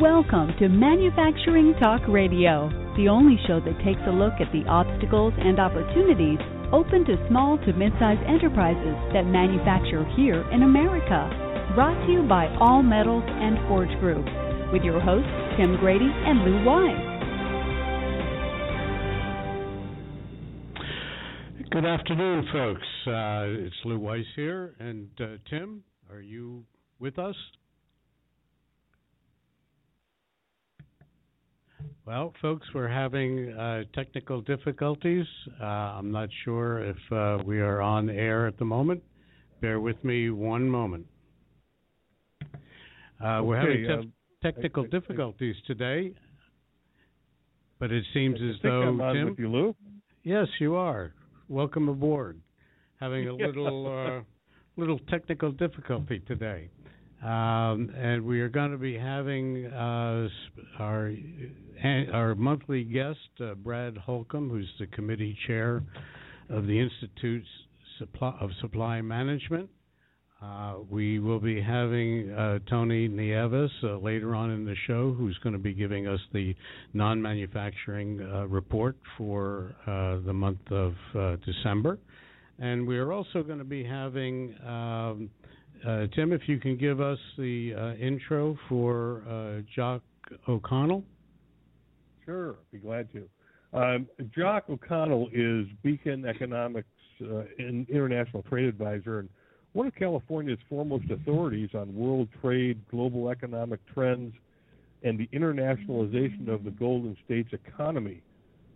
Welcome to Manufacturing Talk Radio, the only show that takes a look at the obstacles and opportunities open to small to mid-sized enterprises that manufacture here in America. Brought to you by All Metals and Forge Group, with your hosts Tim Grady and Lou Weiss. Good afternoon, folks. Uh, it's Lou Weiss here, and uh, Tim, are you with us? Well, folks, we're having uh, technical difficulties. Uh, I'm not sure if uh, we are on air at the moment. Bear with me one moment. Uh, we're having te- um, technical I- I- difficulties today, but it seems I as though Tim. with you, Lou. Yes, you are. Welcome aboard. Having a little uh, little technical difficulty today, um, and we are going to be having uh, our our monthly guest, uh, Brad Holcomb, who's the committee chair of the Institute's Supply of Supply Management. Uh, we will be having uh, Tony Nieves uh, later on in the show, who's going to be giving us the non-manufacturing uh, report for the month of December. And we are also going to be having um, uh, Tim, if you can give us the uh, intro for uh, Jock O'Connell. Sure, be glad to. Um, Jock O'Connell is Beacon Economics uh, in International Trade Advisor and one of California's foremost authorities on world trade, global economic trends, and the internationalization of the Golden State's economy.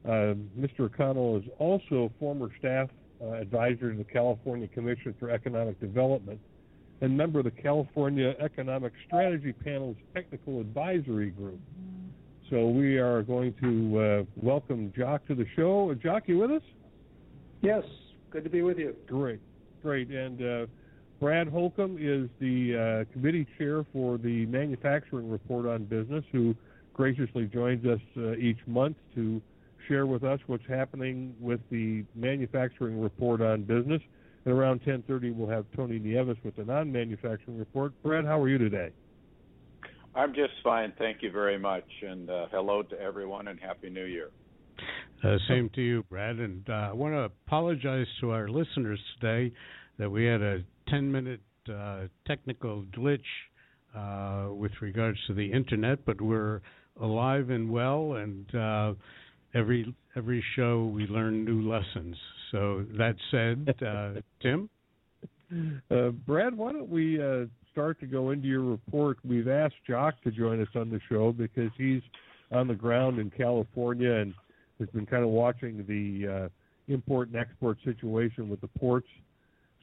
Um, Mr. O'Connell is also former staff uh, advisor to the California Commission for Economic Development and member of the California Economic Strategy Panel's Technical Advisory Group. So we are going to uh, welcome Jock to the show. Uh, Jock, you with us? Yes, good to be with you. Great, great. And uh, Brad Holcomb is the uh, committee chair for the Manufacturing Report on Business, who graciously joins us uh, each month to share with us what's happening with the Manufacturing Report on Business. And around 10:30, we'll have Tony Nieves with the non-manufacturing report. Brad, how are you today? I'm just fine. Thank you very much. And uh, hello to everyone and Happy New Year. Uh, same to you, Brad. And uh, I want to apologize to our listeners today that we had a 10 minute uh, technical glitch uh, with regards to the internet, but we're alive and well, and uh, every every show we learn new lessons. So that said, uh, Tim, Uh, Brad, why don't we uh, start to go into your report? We've asked Jock to join us on the show because he's on the ground in California and has been kind of watching the uh, import and export situation with the ports.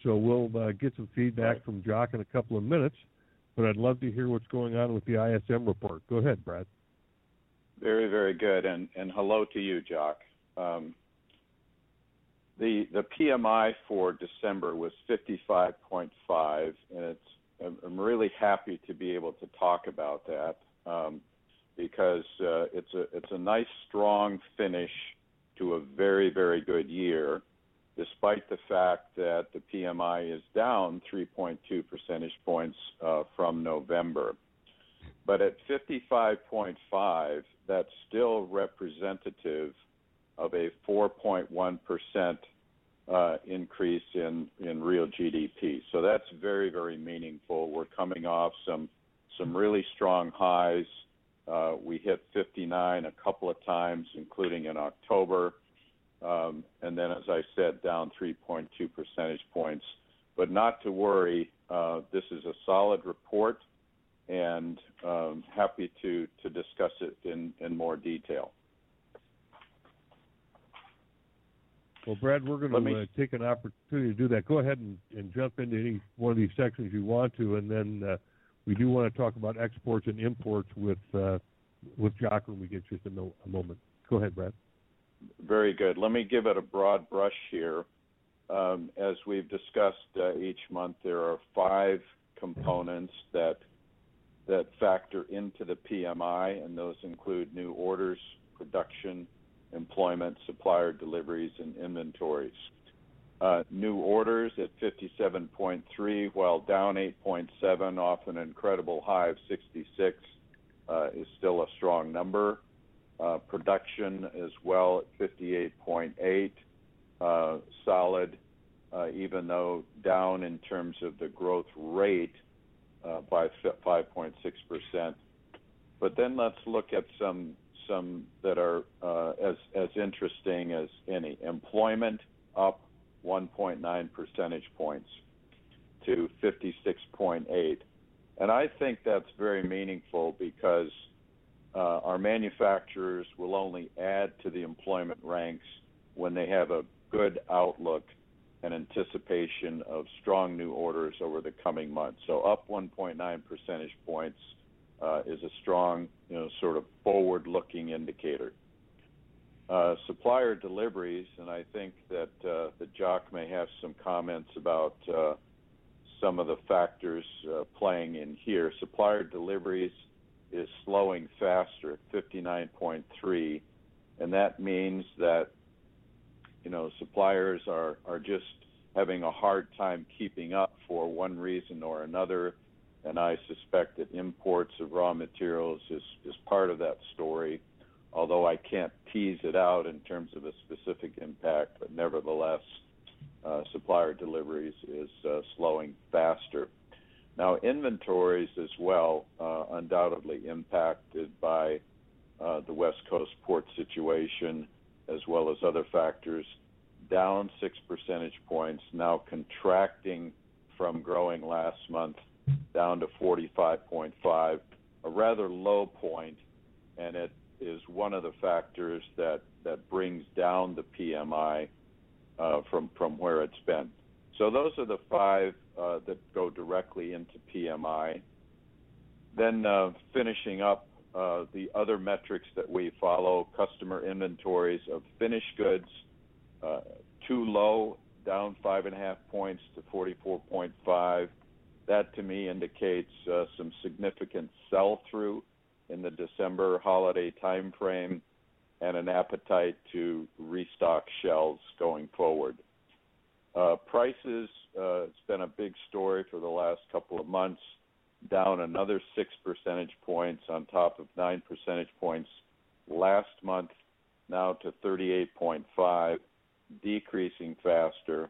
So we'll uh, get some feedback from Jock in a couple of minutes. But I'd love to hear what's going on with the ISM report. Go ahead, Brad. Very, very good. And, and hello to you, Jock. Um, the the PMI for December was 55.5, and it's I'm really happy to be able to talk about that um, because uh, it's a it's a nice strong finish to a very very good year, despite the fact that the PMI is down 3.2 percentage points uh, from November. But at 55.5, that's still representative of a 4.1 percent uh, increase in in real GDP. So that's very very meaningful. We're coming off some some really strong highs. Uh, we hit 59 a couple of times, including in October, um, and then as I said, down 3.2 percentage points. But not to worry. Uh, this is a solid report, and um, happy to to discuss it in in more detail. Well, Brad, we're going to uh, take an opportunity to do that. Go ahead and, and jump into any one of these sections you want to, and then uh, we do want to talk about exports and imports with uh, with Jock when we get just a, mo- a moment. Go ahead, Brad. Very good. Let me give it a broad brush here. Um, as we've discussed uh, each month, there are five components that that factor into the PMI, and those include new orders, production, employment, supplier deliveries, and inventories. Uh, new orders at 57.3, while down 8.7 off an incredible high of 66. uh, is still a strong number. Uh, production as well at 58.8, uh, solid, uh, even though down in terms of the growth rate uh, by 5.6%. But then let's look at some some that are uh, as as interesting as any. Employment up 1.9 percentage points to 56.8, and I think that's very meaningful because uh, our manufacturers will only add to the employment ranks when they have a good outlook and anticipation of strong new orders over the coming months. So up 1.9 percentage points uh, is a strong, you know, sort of forward-looking indicator. Uh, supplier deliveries, and I think that uh, that Jock may have some comments about uh, some of the factors uh, playing in here. Supplier deliveries is slowing faster at 59.3, and that means that you know suppliers are are just having a hard time keeping up for one reason or another and I suspect that imports of raw materials is, is part of that story, although I can't tease it out in terms of a specific impact, but nevertheless, uh, supplier deliveries is uh, slowing faster. Now, inventories as well, uh, undoubtedly impacted by uh, the West Coast port situation, as well as other factors, down six percentage points, now contracting from growing last month down to 45.5, a rather low point, and it is one of the factors that, that brings down the PMI uh, from, from where it's been. So those are the five uh, that go directly into PMI. Then uh, finishing up uh, the other metrics that we follow, customer inventories of finished goods, uh, too low, down five and a half points to 44.5 that to me indicates uh, some significant sell-through in the December holiday timeframe and an appetite to restock shelves going forward. Uh, prices, uh, it's been a big story for the last couple of months, down another 6 percentage points on top of 9 percentage points last month, now to 38.5, decreasing faster,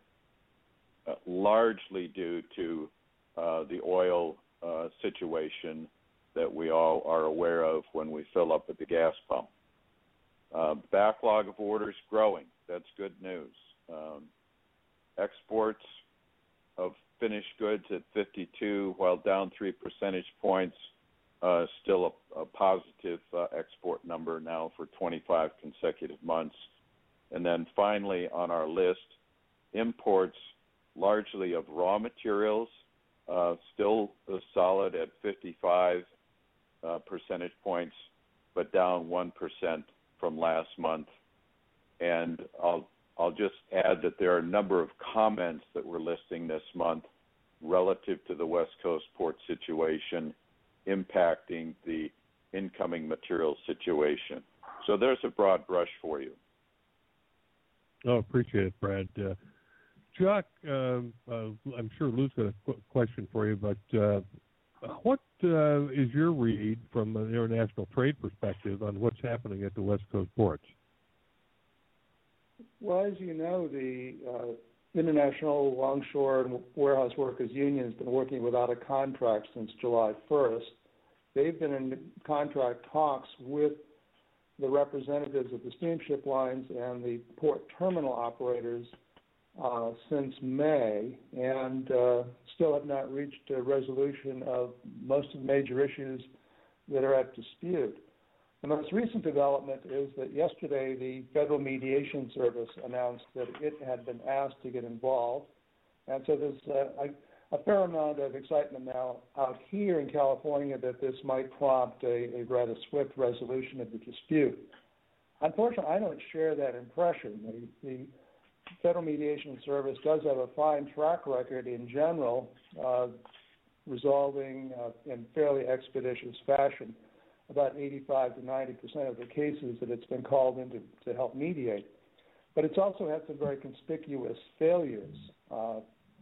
largely due to uh, the oil uh, situation that we all are aware of when we fill up at the gas pump. Uh, backlog of orders growing. That's good news. Um, exports of finished goods at 52, while down three percentage points, uh, still a, a positive uh, export number now for 25 consecutive months. And then finally on our list, imports largely of raw materials uh, still solid at 55 uh, percentage points, but down 1% from last month. And I'll I'll just add that there are a number of comments that we're listing this month relative to the West Coast port situation impacting the incoming material situation. So there's a broad brush for you. Oh, appreciate it, Brad. Uh, Jock, um, uh, I'm sure Lou's got a qu- question for you, but uh, what uh, is your read from an international trade perspective on what's happening at the West Coast ports? Well, as you know, the uh, International Longshore and Warehouse Workers Union has been working without a contract since July 1st. They've been in contract talks with the representatives of the steamship lines and the port terminal operators uh, since May and uh, still have not reached a resolution of most of the major issues that are at dispute. The most recent development is that yesterday the Federal Mediation Service announced that it had been asked to get involved. And so there's uh, a, a, fair amount of excitement now out here in California that this might prompt a, a rather swift resolution of the dispute. Unfortunately, I don't share that impression. The, the Federal Mediation Service does have a fine track record in general, uh, resolving uh, in fairly expeditious fashion about 85 to 90 percent of the cases that it's been called in to, to help mediate. But it's also had some very conspicuous failures. Uh,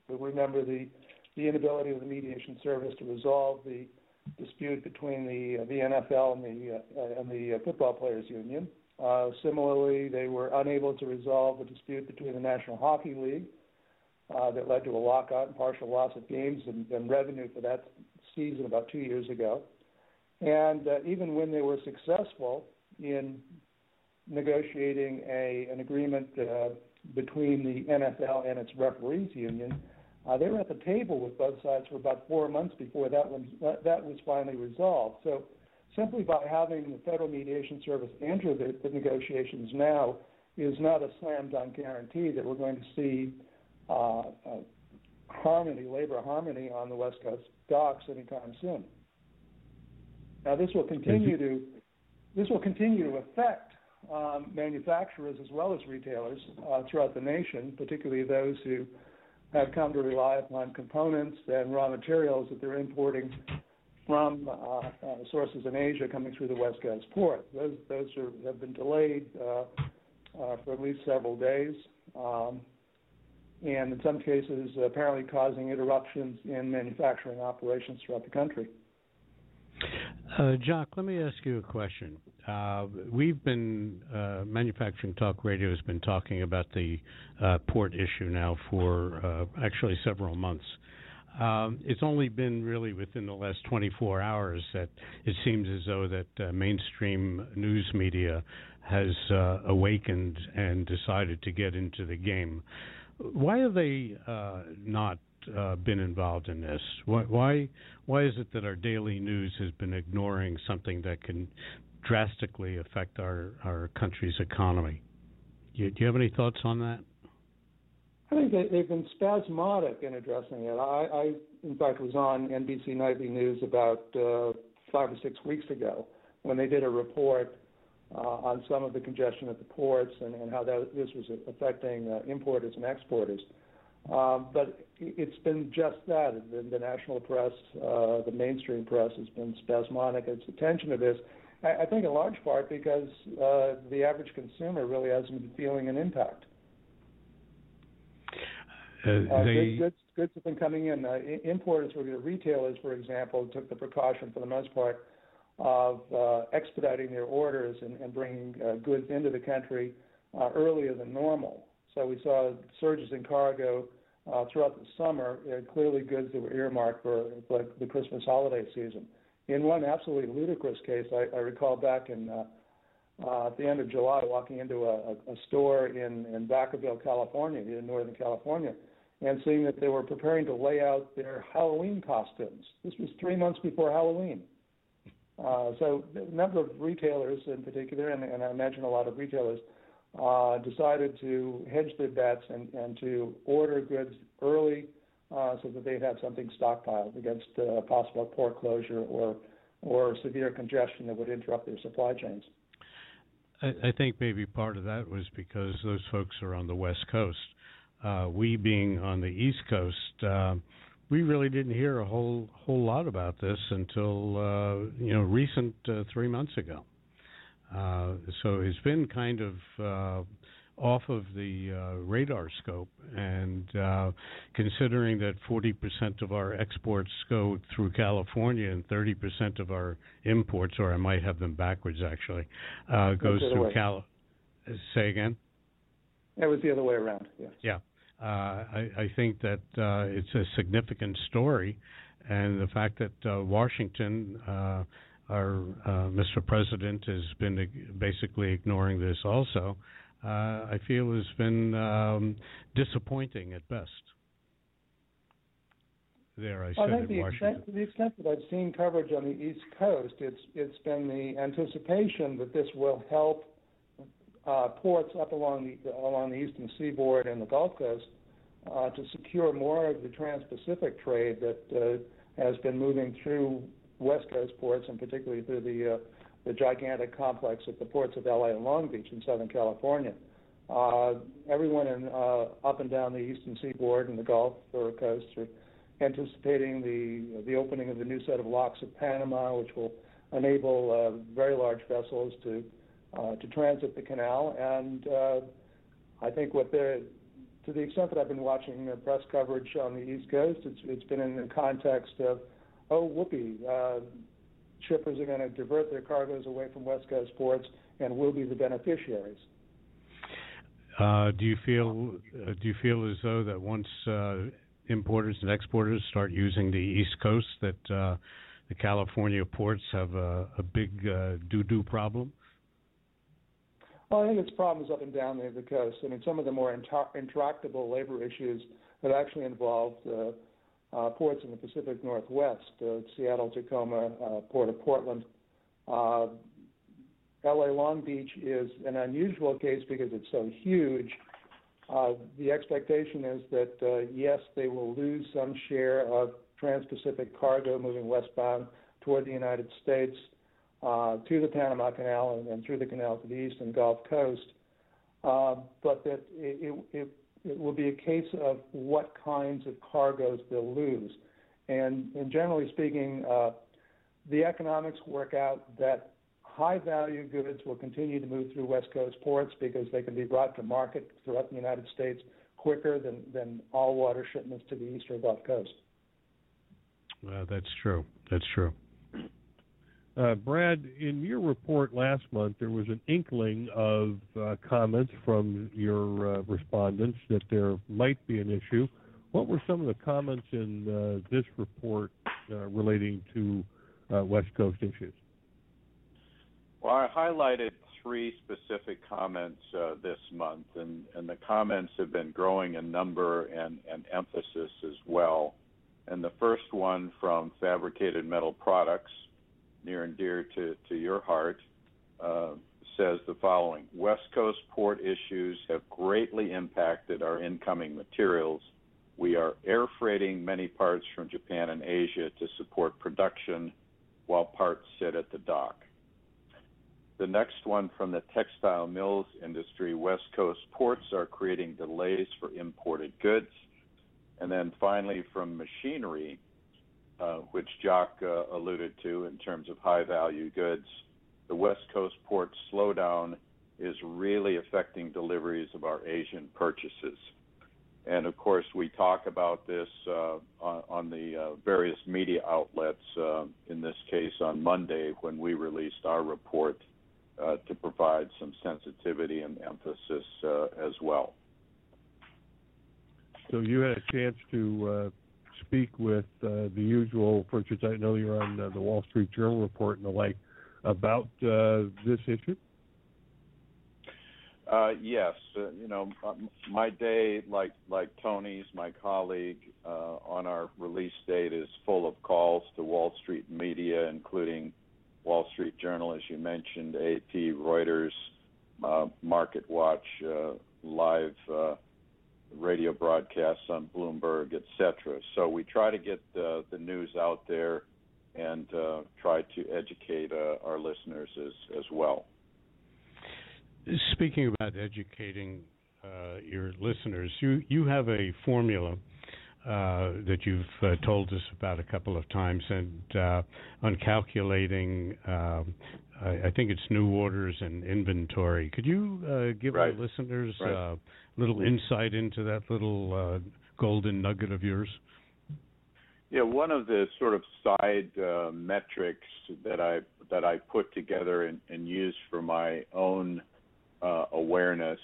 remember the, the inability of the mediation service to resolve the dispute between the the NFL and the uh, and the football players union. Uh, similarly, they were unable to resolve a dispute between the National Hockey League uh, that led to a lockout and partial loss of games and, and revenue for that season about two years ago. And uh, even when they were successful in negotiating a an agreement uh, between the NFL and its referees union, uh, they were at the table with both sides for about four months before that was that was finally resolved. So simply by having the Federal Mediation Service enter the, the negotiations now is not a slam dunk guarantee that we're going to see uh, uh, harmony, labor harmony on the West Coast docks anytime soon. Now, this will continue to this will continue to affect um, manufacturers as well as retailers uh, throughout the nation, particularly those who have come to rely upon components and raw materials that they're importing from uh, uh, sources in Asia coming through the West Coast port. Those have been delayed uh, for at least several days, um, and in some cases, apparently causing interruptions in manufacturing operations throughout the country. Uh, Jock, let me ask you a question. Uh, we've been uh, manufacturing talk radio has been talking about the port issue now for actually several months. Um, it's only been really within the last 24 hours that it seems as though that uh, mainstream news media has awakened and decided to get into the game. Why have they not uh, been involved in this? Why, why why is it that our daily news has been ignoring something that can drastically affect our our country's economy? Do you, do you have any thoughts on that? I think they, they've been spasmodic in addressing it. I, I, in fact, was on NBC Nightly News about uh, five or six weeks ago when they did a report uh, on some of the congestion at the ports and, and how that, this was affecting uh, importers and exporters. Um, but it's been just that. The, the national press, uh, the mainstream press, has been spasmodic in its attention to this. I, I think in large part because uh, the average consumer really hasn't been feeling an impact. Uh, uh, they... goods, goods have been coming in. Uh, importers, or retailers, for example, took the precaution for the most part of uh, expediting their orders and, and bringing uh, goods into the country uh, earlier than normal. So we saw surges in cargo uh, throughout the summer, clearly goods that were earmarked for the Christmas holiday season. In one absolutely ludicrous case, I, I recall back in uh, uh, at the end of July, walking into a, a store in, in Vacaville, California, in Northern California, and seeing that they were preparing to lay out their Halloween costumes. This was three months before Halloween. Uh, so a number of retailers in particular, and, and I imagine a lot of retailers, uh, decided to hedge their bets and, and to order goods early uh, so that they'd have something stockpiled against uh, possible port closure or or severe congestion that would interrupt their supply chains. I, I think maybe part of that was because those folks are on the West Coast. Uh, we being on the East Coast, uh, we really didn't hear a whole whole lot about this until uh, you know recent uh, three months ago. Uh, so it's been kind of uh, off of the uh, radar scope, and uh, considering that 40% of our exports go through California and 30% of our imports, or I might have them backwards actually, uh, goes through Cal. Say again. It was the other way around. Yes. Yeah. Uh, I, I, think that it's a significant story, and the fact that Washington our uh, Mr. President has been basically ignoring this also, uh, I feel has been um, disappointing at best. There, I said I think the extent, to the extent that I've seen coverage on the East Coast, it's it's been the anticipation that this will help uh, ports up along the along the eastern seaboard and the Gulf Coast uh, to secure more of the trans-Pacific trade that uh, has been moving through West Coast ports, and particularly through the uh, the gigantic complex at the ports of LA and Long Beach in Southern California. Uh, everyone in uh, up and down the eastern seaboard and the Gulf or coast are anticipating the the opening of the new set of locks at Panama, which will enable very large vessels to uh, to transit the canal. And uh, I think what they're to the extent that I've been watching the press coverage on the East Coast, it's, it's been in the context of oh, whoopee, uh, shippers are going to divert their cargoes away from West Coast ports, and we'll be the beneficiaries. Uh, do you feel uh, do you feel as though that once uh, importers and exporters start using the East Coast, that uh, the California ports have a, a big uh, doo-doo problem? Well, I think it's problems up and down the, coast. I mean, some of the more intra- intractable labor issues have actually involved uh, uh, ports in the Pacific Northwest, uh, Seattle, Tacoma, uh, Port of Portland. Uh, LA Long Beach is an unusual case because it's so huge. Uh, the expectation is that, yes, they will lose some share of trans-Pacific cargo moving westbound toward the United States uh, to the Panama Canal and, and through the canal to the east and Gulf Coast, uh, but that it, it, it will be a case of what kinds of cargoes they'll lose. And, and generally speaking, uh, the economics work out that high value goods will continue to move through West Coast ports because they can be brought to market throughout the United States quicker than, than all water shipments to the east or Gulf Coast. Uh, that's true. That's true. Uh, Brad, in your report last month, there was an inkling of uh, comments from your uh, respondents that there might be an issue. What were some of the comments in uh, this report uh, relating to uh, West Coast issues? Well, I highlighted three specific comments this month, and, and, the comments have been growing in number and, and emphasis as well. And the first one from Fabricated Metal Products near and dear to, to your heart, uh, says the following West Coast port issues have greatly impacted our incoming materials. We are air freighting many parts from Japan and Asia to support production while parts sit at the dock. The next one from the textile mills industry West Coast ports are creating delays for imported goods. And then finally, from machinery, which Jock uh, alluded to in terms of high value goods, the West Coast port slowdown is really affecting deliveries of our Asian purchases. And of course, we talk about this uh, on, on, the uh, various media outlets, uh, in this case on Monday when we released our report uh, to provide some sensitivity and emphasis as well. So you had a chance to speak with uh, the usual, for instance, I know you're on uh, the Wall Street Journal report and the like, about uh, this issue? Uh, yes, uh, you know, my day, like like Tony's, my colleague, uh, on our release date, is full of calls to Wall Street media, including Wall Street Journal, as you mentioned, AP, Reuters, Market Watch, live radio broadcasts on Bloomberg, etc. So we try to get uh, the news out there and uh, try to educate uh, our listeners as, as well. Speaking about educating uh, your listeners, you, you have a formula uh, that you've uh, told us about a couple of times, and on calculating um, I think it's new orders and inventory. Could you uh, give right. our listeners right. a uh, little insight into that little uh, golden nugget of yours? Yeah, one of the sort of side uh, metrics that I that I put together and, and use for my own uh, awareness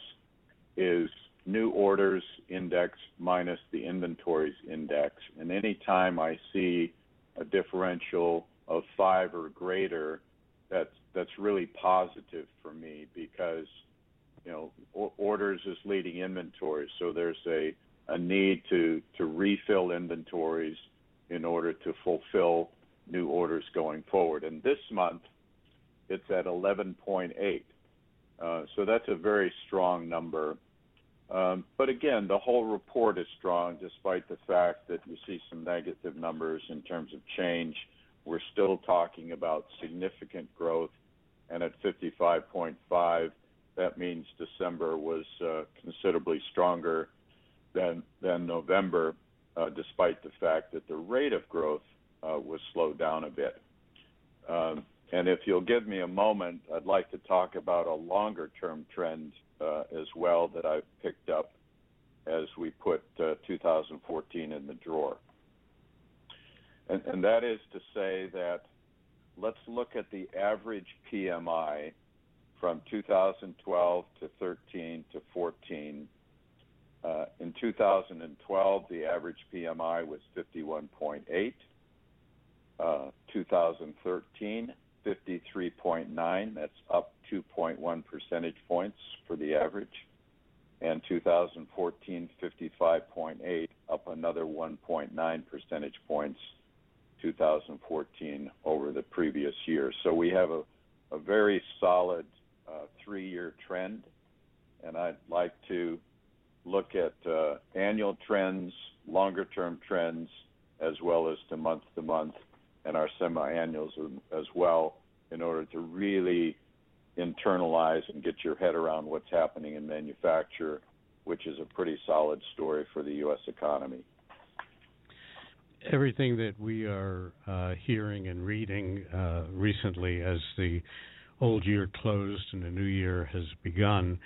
is new orders index minus the inventories index. And anytime I see a differential of five or greater, that's that's really positive for me because you know orders is leading inventories, so there's a a need to to refill inventories in order to fulfill new orders going forward. And this month, it's at 11.8. Uh, so that's a very strong number. Um, but again, the whole report is strong despite the fact that you see some negative numbers in terms of change. We're still talking about significant growth and at 55.5, that means December was uh, considerably stronger than than November, uh, despite the fact that the rate of growth uh, was slowed down a bit. Um, and If you'll give me a moment, I'd like to talk about a longer-term trend as well that I've picked up as we put 2014 in the drawer. and, and that is to say that let's look at the average PMI from 2012 to 13 to 14. Uh, in 2012, the average PMI was 51.8. Uh, 2013, 53.9. That's up 2.1 percentage points for the average. And 2014, 55.8, up another 1.9 percentage points 2014 over the previous year. So we have a, very solid uh, three-year trend, and I'd like to look at uh, annual trends, longer-term trends, as well as to month-to-month, and our semi-annuals as well, in order to really internalize and get your head around what's happening in manufacture, which is a pretty solid story for the U.S. economy everything that we are uh, hearing and reading uh, recently as the old year closed and the new year has begun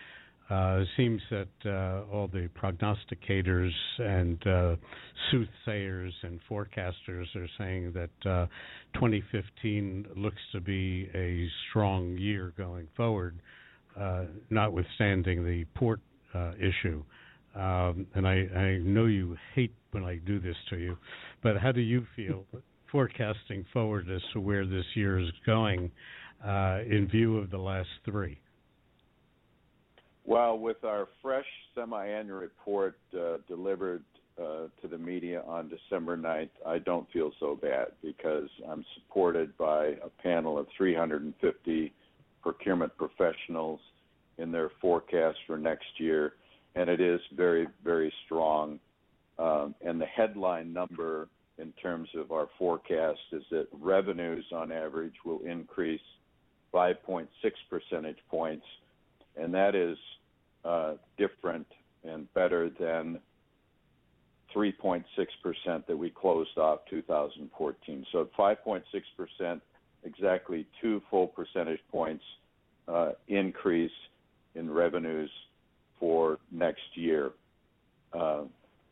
uh, seems that uh, all the prognosticators and uh, soothsayers and forecasters are saying that uh, 2015 looks to be a strong year going forward, notwithstanding the port issue. Um, and I, I know you hate when I do this to you, but how do you feel forecasting forward as to where this year is going uh, in view of the last three? Well, with our fresh semi-annual report uh, delivered uh, to the media on December 9th, I don't feel so bad because I'm supported by a panel of 350 procurement professionals in their forecast for next year and it is very, very strong. Um, and the headline number in terms of our forecast is that revenues on average will increase 5.6 percentage points, and that is uh, different and better than 3.6% that we closed off 2014. So 5.6%, exactly two full percentage points uh, increase in revenues for next year.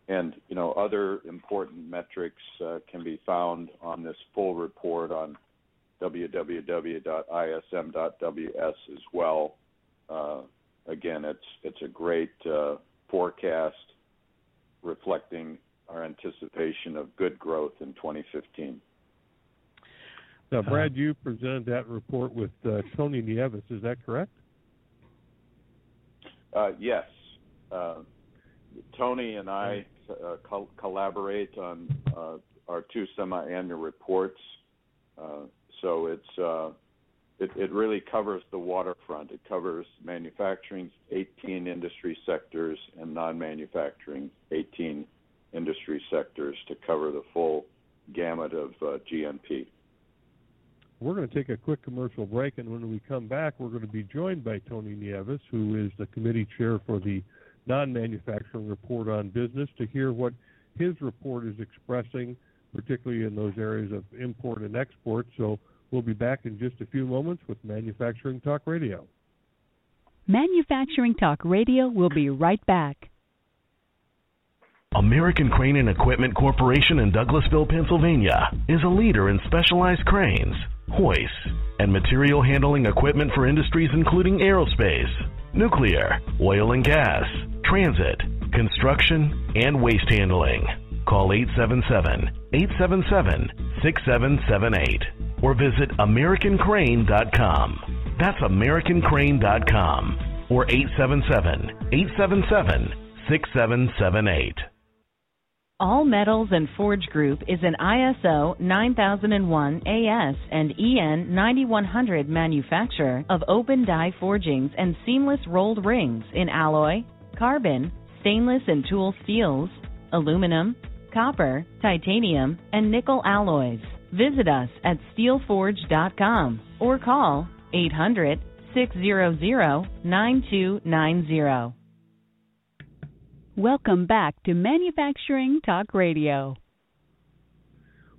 And you know other important metrics uh, can be found on this full report on www.ism.ws as well. Uh, again, it's it's a great uh, forecast reflecting our anticipation of good growth in 2015. Now, Brad, you presented that report with uh, Tony Nieves. Is that correct? Uh, yes. Uh, Tony and I uh, co- collaborate on uh, our two semi-annual reports. Uh, so it's uh, it, it, really covers the waterfront. It covers manufacturing, 18 industry sectors, and non-manufacturing, 18 industry sectors to cover the full gamut of GNP. We're going to take a quick commercial break, and when we come back, we're going to be joined by Tony Nieves, who is the committee chair for the non-manufacturing report on business, to hear what his report is expressing, particularly in those areas of import and export. So we'll be back in just a few moments with Manufacturing Talk Radio. Manufacturing Talk Radio will be right back. American Crane and Equipment Corporation in Douglassville, Pennsylvania is a leader in specialized cranes hoists, and material handling equipment for industries including aerospace, nuclear, oil and gas, transit, construction, and waste handling. Call 877 877 6778 or visit AmericanCrane.com. That's AmericanCrane.com or 877 877 6778. All Metals and Forge Group is an ISO 9001 AS and EN 9100 manufacturer of open die forgings and seamless rolled rings in alloy, carbon, stainless and tool steels, aluminum, copper, titanium, and nickel alloys. Visit us at steelforge.com or call 800 600 9290. Welcome back to Manufacturing Talk Radio.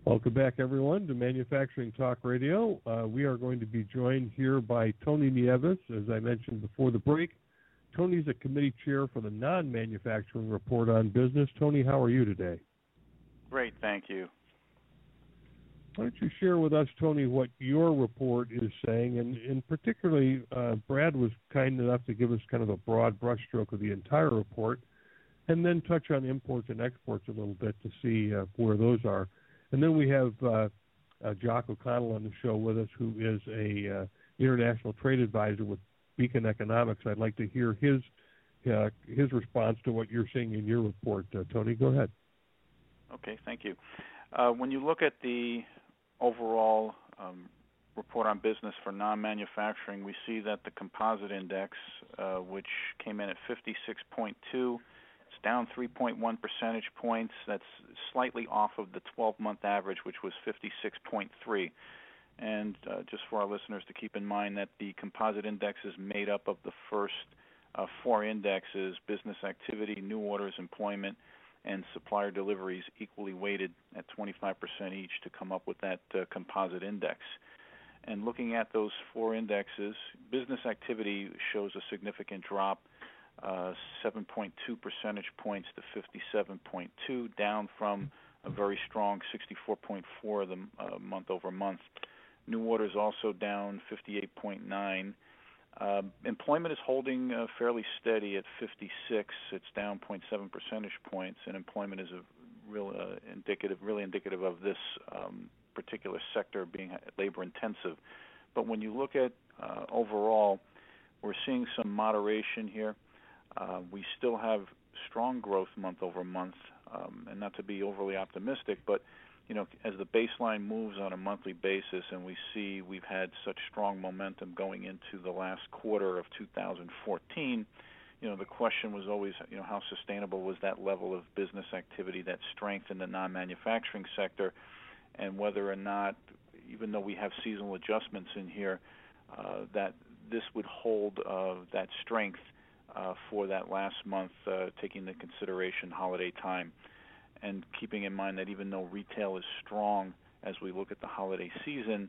Welcome back, everyone, to Manufacturing Talk Radio. Uh, we are going to be joined here by Tony Nieves, as I mentioned before the break. Tony's a committee chair for the non manufacturing report on business. Tony, how are you today? Great, thank you. why don't you share with us, Tony, what your report is saying, and, and particularly, uh, Brad was kind enough to give us kind of a broad brushstroke of the entire report, and then touch on imports and exports a little bit to see uh, where those are, and then we have uh, uh, Jock O'Connell on the show with us, who is a uh, international trade advisor with Beacon Economics. I'd like to hear his uh, his response to what you're seeing in your report. Uh, Tony, go ahead. Okay, thank you. When you look at the overall um, report on business for non-manufacturing, we see that the composite index, which came in at 56.2, it's down 3.1 percentage points. That's slightly off of the 12-month average, which was 56.3. And uh, just for our listeners to keep in mind that the composite index is made up of the first uh, four indexes: business activity, new orders, employment, and supplier deliveries equally weighted at 25% each to come up with that uh, composite index. And looking at those four indexes, business activity shows a significant drop, uh, 7.2 percentage points to 57.2, down from a very strong 64.4 the uh, month over month. New orders also down 58.9 um, employment is holding uh, fairly steady at 56. It's down 0.7 percentage points, and employment is a real uh, indicative, really indicative of this um, particular sector being labor intensive. But when you look at uh, overall, we're seeing some moderation here. Uh, we still have strong growth month over month, um, and not to be overly optimistic, but you know, as the baseline moves on a monthly basis, and we see we've had such strong momentum going into the last quarter of 2014, you know, the question was always, you know, how sustainable was that level of business activity, that strength in the non-manufacturing sector, and whether or not, even though we have seasonal adjustments in here, uh, that this would hold uh, that strength uh, for that last month, uh, taking into consideration holiday time and keeping in mind that even though retail is strong as we look at the holiday season,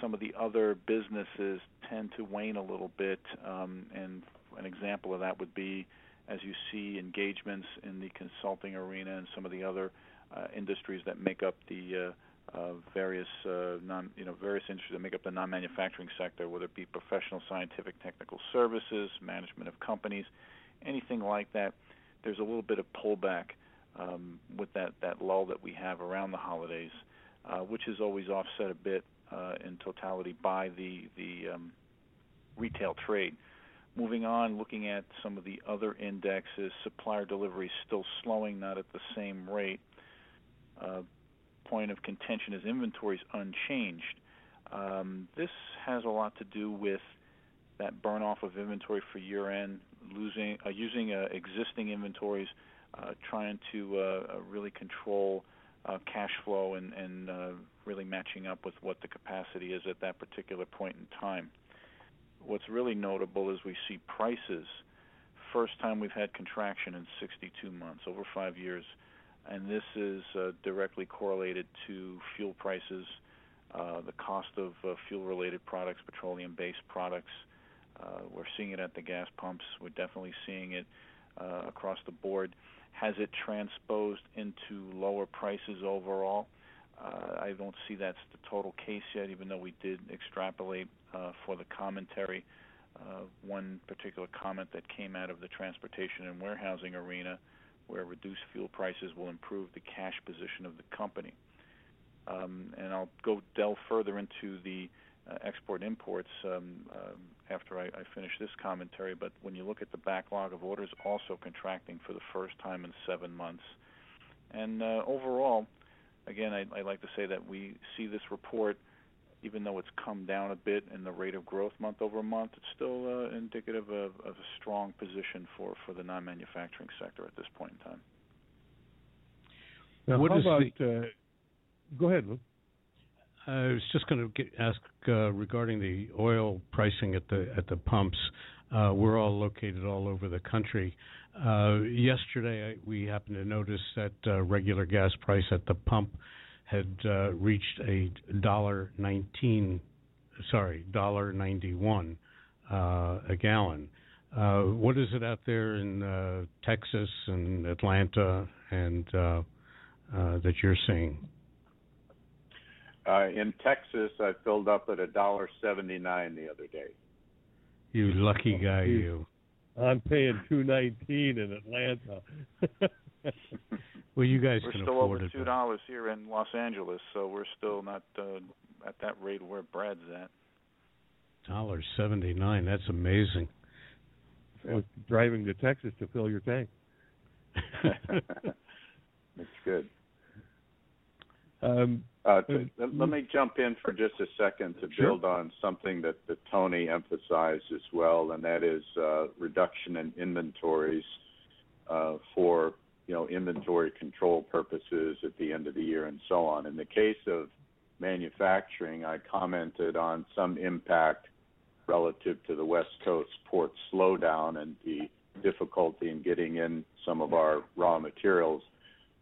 some of the other businesses tend to wane a little bit. Um, and an example of that would be as you see engagements in the consulting arena and some of the other uh, industries that make up the uh, uh, various uh, non, you know, various industries that make up the non-manufacturing sector, whether it be professional, scientific, technical services, management of companies, anything like that. There's a little bit of pullback um, with that, that lull that we have around the holidays, uh, which is always offset a bit uh, in totality by the, the um, retail trade. Moving on, looking at some of the other indexes, supplier delivery still slowing, not at the same rate. Point of contention is inventories unchanged. Um, this has a lot to do with that burn off of inventory for year end, losing uh, using uh, existing inventories uh, trying to uh, really control uh, cash flow and, and uh, really matching up with what the capacity is at that particular point in time. What's really notable is we see prices. First time we've had contraction in 62 months, over five years, and this is uh, directly correlated to fuel prices, uh, the cost of uh, fuel-related products, petroleum-based products. Uh, we're seeing it at the gas pumps. We're definitely seeing it uh, across the board. Has it transposed into lower prices overall? Uh, I don't see that's the total case yet, even though we did extrapolate for the commentary. One particular comment that came out of the transportation and warehousing arena, where reduced fuel prices will improve the cash position of the company. Um, and I'll go delve further into the uh, export imports um, um, after I, I finish this commentary. But when you look at the backlog of orders, also contracting for the first time in seven months, and uh, overall, again, I, I like to say that we see this report, even though it's come down a bit in the rate of growth month over month, it's still uh, indicative of, of a strong position for, for the non-manufacturing sector at this point in time. Now, What how is about? the- uh, go ahead, Lou. I was just going to ask uh, regarding the oil pricing at the at the pumps. Uh, we're all located all over the country. Uh, yesterday, I, we happened to notice that uh, regular gas price at the pump had uh, reached a dollar nineteen, sorry, dollar ninety one uh, a gallon. Uh, what is it out there in uh, Texas and Atlanta and uh, uh, that you're seeing? Uh, in Texas, I filled up at a dollar seventy nine the other day. You lucky guy, you. I'm paying two nineteen in Atlanta. well, you guys we're can still afford over two dollars here in Los Angeles, so we're still not uh, at that rate where Brad's at. Dollar seventy nine. That's amazing. driving to Texas to fill your tank. That's good. Um, uh, to, let, let me jump in for just a second to sure. build on something that, that Tony emphasized as well, and that is uh, reduction in inventories uh, for you know inventory control purposes at the end of the year and so on. In the case of manufacturing, I commented on some impact relative to the West Coast port slowdown and the difficulty in getting in some of our raw materials.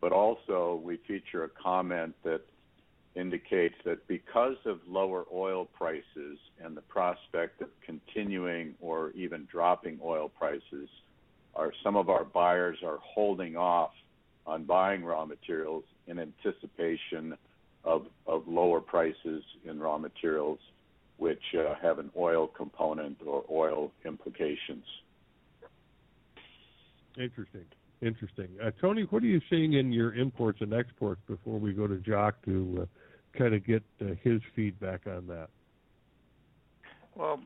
But also, we feature a comment that indicates that because of lower oil prices and the prospect of continuing or even dropping oil prices, our, some of our buyers are holding off on buying raw materials in anticipation of, of lower prices in raw materials, which uh, have an oil component or oil implications. Interesting. Interesting. Uh, Tony, what are you seeing in your imports and exports before we go to Jock to uh, kind of get uh, his feedback on that? Well,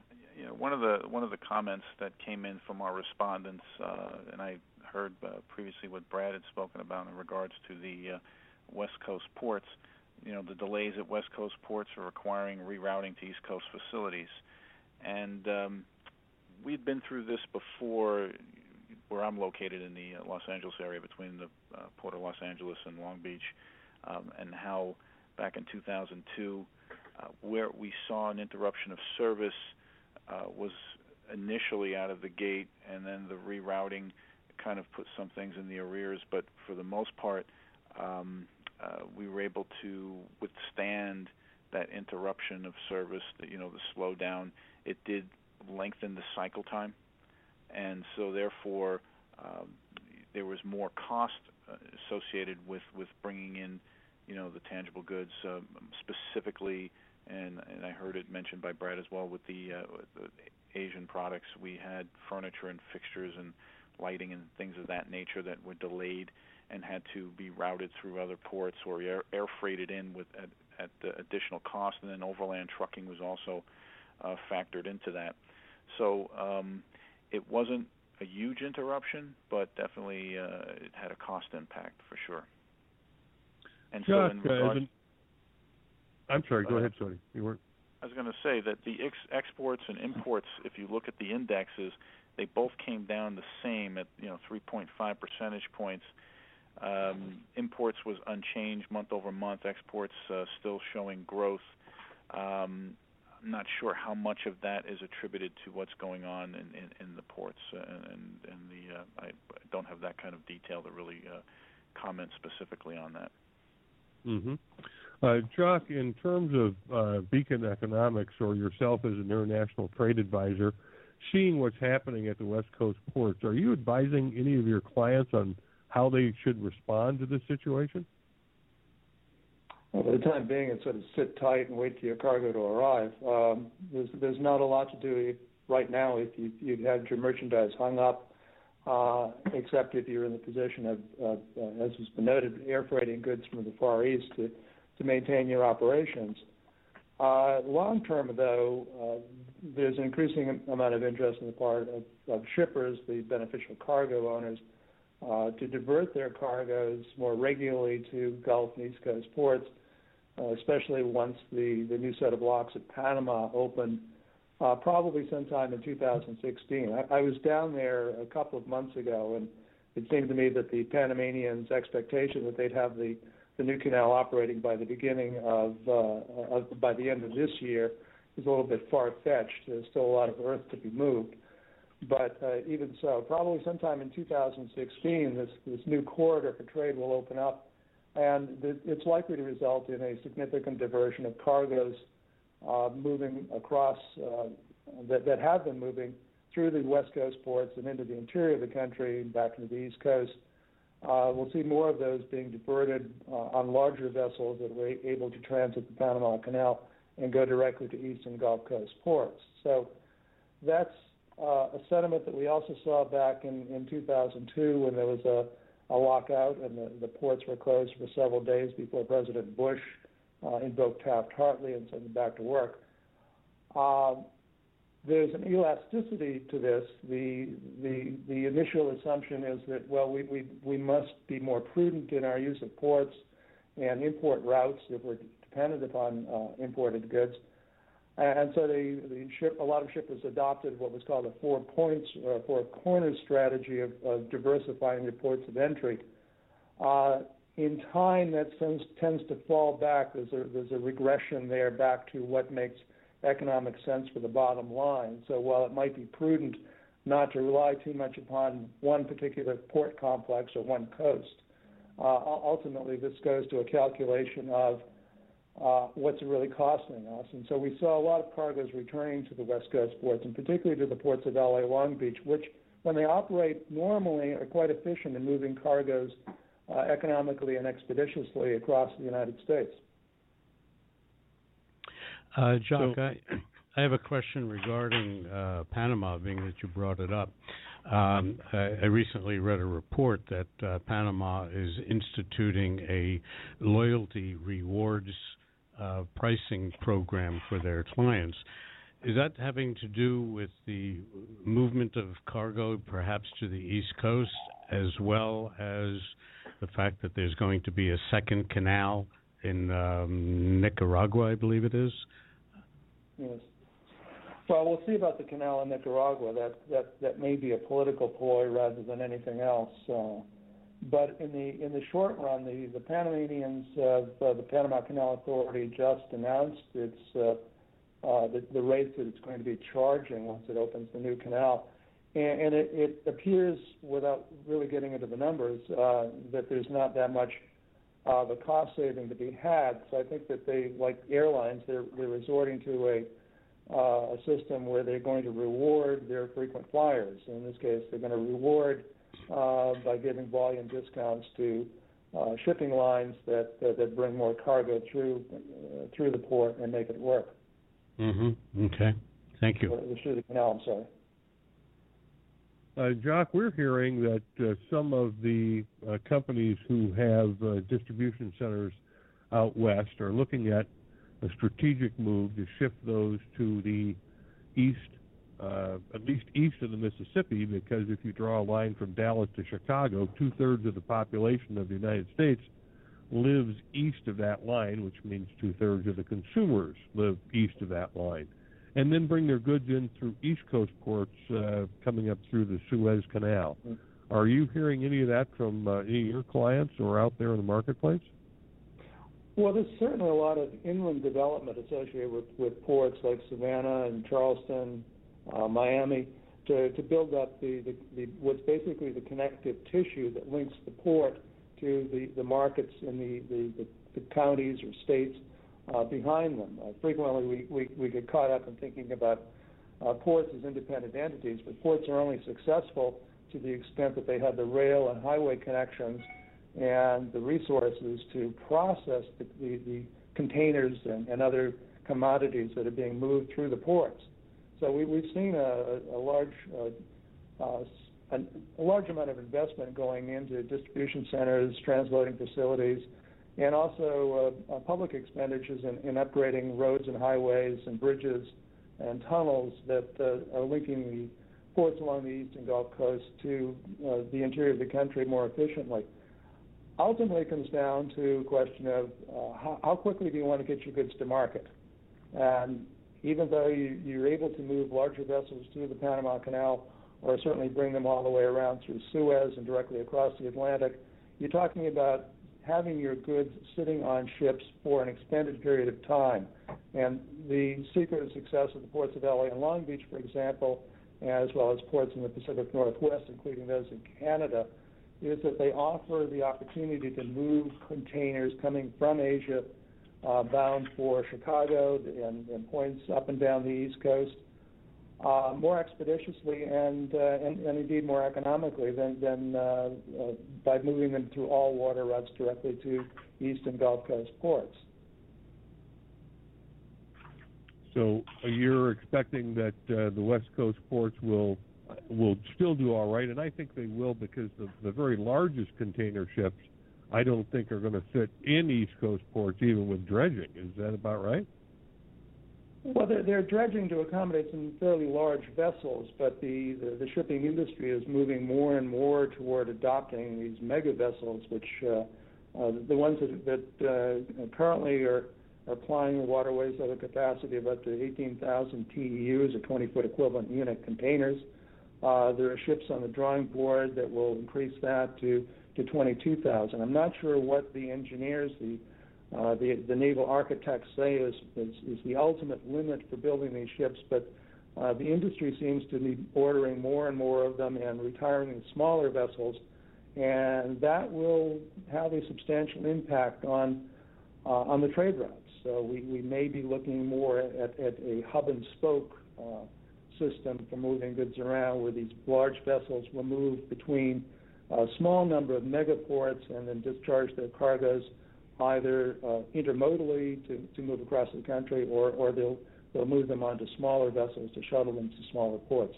you know, one of the one of the comments that came in from our respondents, uh, and I heard uh, previously what Brad had spoken about in regards to the uh, West Coast ports. You know, the delays at West Coast ports are requiring rerouting to East Coast facilities, and um, we've been through this before where I'm located in the uh, Los Angeles area between the uh, Port of Los Angeles and Long Beach, um, and how back in 2002, uh, where we saw an interruption of service uh, was initially out of the gate, and then the rerouting kind of put some things in the arrears. But for the most part, um, uh, we were able to withstand that interruption of service. The, you know, the slowdown. It did lengthen the cycle time and so therefore um, there was more cost uh, associated with with bringing in you know the tangible goods um, specifically and and I heard it mentioned by Brad as well with the, uh, with the Asian products we had furniture and fixtures and lighting and things of that nature that were delayed and had to be routed through other ports or air, air freighted in with at, at the additional cost and then overland trucking was also uh, factored into that so um, it wasn't a huge interruption, but definitely uh, it had a cost impact for sure. And so, in regards, an, I'm sorry. Go Go ahead. Tony. You were. I was going to say that the ex- exports and imports, if you look at the indexes, they both came down the same at you know 3.5 percentage points. Um, imports was unchanged month over month. Exports uh, still showing growth. Um, I'm not sure how much of that is attributed to what's going on in, in, in the ports, uh, and, and the uh, I don't have that kind of detail to really uh, comment specifically on that. Mm-hmm. Uh, Jock, in terms of uh, Beacon Economics or yourself as an international trade advisor, seeing what's happening at the West Coast ports, are you advising any of your clients on how they should respond to this situation? Well, for the time being, it's sort of sit tight and wait for your cargo to arrive. Um, there's there's not a lot to do right now if you you had your merchandise hung up, uh, except if you're in the position of, of uh, as has been noted, air freighting goods from the Far East to to maintain your operations. Uh, long term, though, uh, there's an increasing amount of interest on the part of, of shippers, the beneficial cargo owners, uh, to divert their cargoes more regularly to Gulf and East Coast ports uh, especially once the, the new set of locks at Panama open, uh, probably sometime in 2016. I, I was down there a couple of months ago, and it seemed to me that the Panamanians' expectation that they'd have the, the new canal operating by the beginning of, uh, of by the end of this year is a little bit far fetched. There's still a lot of earth to be moved. But uh, even so, probably sometime in 2016, this, this new corridor for trade will open up and it's likely to result in a significant diversion of cargoes uh, moving across uh, that, that have been moving through the West Coast ports and into the interior of the country and back into the East Coast. Uh, we'll see more of those being diverted uh, on larger vessels that are able to transit the Panama Canal and go directly to eastern Gulf Coast ports. So that's uh, a sentiment that we also saw back in, in 2002 when there was a, a lockout and the, the ports were closed for several days before President Bush uh, invoked Taft-Hartley and sent them back to work. Um, there's an elasticity to this. The the the initial assumption is that well we we we must be more prudent in our use of ports and import routes if we're dependent upon uh, imported goods. And so the, the ship, a lot of shippers adopted what was called a four points or four corners strategy of, of diversifying their ports of entry. Uh, in time, that tends, tends to fall back. There's a, there's a regression there back to what makes economic sense for the bottom line. So while it might be prudent not to rely too much upon one particular port complex or one coast, uh, ultimately this goes to a calculation of uh, what's it really costing us. And so we saw a lot of cargoes returning to the West Coast ports, and particularly to the ports of LA Long Beach, which, when they operate normally, are quite efficient in moving cargoes uh, economically and expeditiously across the United States. Uh, Jock, so, I, I have a question regarding uh, Panama, being that you brought it up. Um, I, I, recently read a report that uh, Panama is instituting a loyalty rewards uh, pricing program for their clients. Is that having to do with the movement of cargo, perhaps to the East Coast, as well as the fact that there's going to be a second canal in um, Nicaragua, I believe it is? Yes. Well, we'll see about the canal in Nicaragua. That that that may be a political ploy rather than anything else. Uh, but in the in the short run, the the Panamanians, uh, the Panama Canal Authority just announced its uh, uh, the, the rates that it's going to be charging once it opens the new canal, and, and it, it appears, without really getting into the numbers, uh, that there's not that much of a cost saving to be had. So I think that they, like airlines, they're they're resorting to a uh, a system where they're going to reward their frequent flyers. In this case, they're going to reward uh, by giving volume discounts to uh, shipping lines that, that, that bring more cargo through uh, through the port and make it work. Mm-hmm. Okay. Thank you. Or, through the canal. I'm sorry. Uh, Jock, we're hearing that uh, some of the uh, companies who have uh, distribution centers out west are looking at a strategic move to shift those to the east uh, at least east of the Mississippi, because if you draw a line from Dallas to Chicago, two thirds of the population of the United States lives east of that line, which means two thirds of the consumers live east of that line, and then bring their goods in through East Coast ports uh, coming up through the Suez Canal. Are you hearing any of that from uh, any of your clients or out there in the marketplace? Well, there's certainly a lot of inland development associated with, with ports like Savannah and Charleston, uh, Miami to, to build up the, the, the, what's basically the connective tissue that links the port to the, the markets in the, the, the, the counties or states uh, behind them. Uh, frequently, we, we, we get caught up in thinking about uh, ports as independent entities, but ports are only successful to the extent that they have the rail and highway connections and the resources to process the, the, the containers and, and other commodities that are being moved through the ports. So we, we've seen a, a large uh, uh, a large amount of investment going into distribution centers, transloading facilities, and also uh, public expenditures in, in upgrading roads and highways and bridges and tunnels that uh, are linking the ports along the eastern Gulf Coast to uh, the interior of the country more efficiently. Ultimately, it comes down to a question of uh, how, how quickly do you want to get your goods to market? And even though you, you're able to move larger vessels through the Panama Canal or certainly bring them all the way around through Suez and directly across the Atlantic, you're talking about having your goods sitting on ships for an extended period of time. And the secret of success of the ports of LA and Long Beach, for example, as well as ports in the Pacific Northwest, including those in Canada, is that they offer the opportunity to move containers coming from Asia uh, bound for Chicago and, and points up and down the East Coast uh, more expeditiously and, uh, and, and indeed more economically than, than uh, uh, by moving them through all water routes directly to East and Gulf Coast ports. So you're expecting that uh, the West Coast ports will will still do all right, and I think they will because the, the very largest container ships I don't think are going to fit in East Coast ports even with dredging. Is that about right? Well, they're, they're dredging to accommodate some fairly large vessels, but the, the, the shipping industry is moving more and more toward adopting these mega vessels, which uh, uh, the ones that, that uh, currently are, are plying the waterways have a capacity of up to 18,000 TEUs, or 20-foot equivalent unit containers. Uh, there are ships on the drawing board that will increase that to to 22,000. I'm not sure what the engineers, the uh, the, the naval architects say is, is, is the ultimate limit for building these ships, but uh, the industry seems to be ordering more and more of them and retiring smaller vessels, and that will have a substantial impact on uh, on the trade routes. So we, we may be looking more at, at a hub and spoke uh, system for moving goods around, where these large vessels will move between a small number of megaports and then discharge their cargoes either uh, intermodally to, to move across the country or, or they'll, they'll move them onto smaller vessels to shuttle them to smaller ports.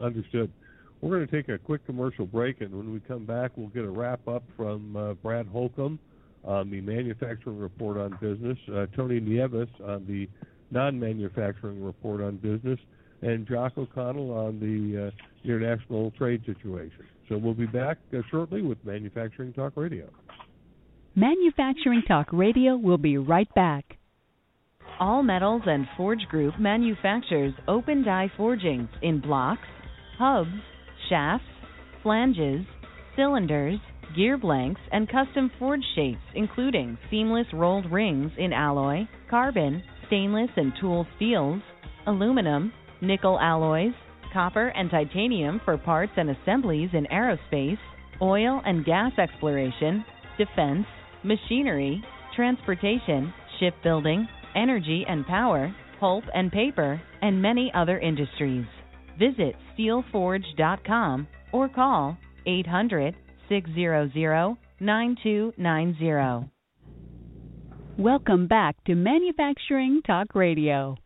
Understood. We're going to take a quick commercial break, and when we come back, we'll get a wrap up from uh, Brad Holcomb on the manufacturing report on business, uh, Tony Nieves on the non manufacturing report on business, and Jock O'Connell on the uh, international trade situation. So we'll be back uh, shortly with Manufacturing Talk Radio. Manufacturing Talk Radio will be right back. All Metals and Forge Group manufactures open die forgings in blocks, hubs, shafts, flanges, cylinders, gear blanks, and custom forge shapes, including seamless rolled rings in alloy, carbon, stainless and tool steels, aluminum, nickel alloys, copper and titanium for parts and assemblies in aerospace, oil and gas exploration, defense, machinery, transportation, shipbuilding, energy and power, pulp and paper, and many other industries. Visit steelforge.com or call 800 600 9290. Welcome back to Manufacturing Talk Radio.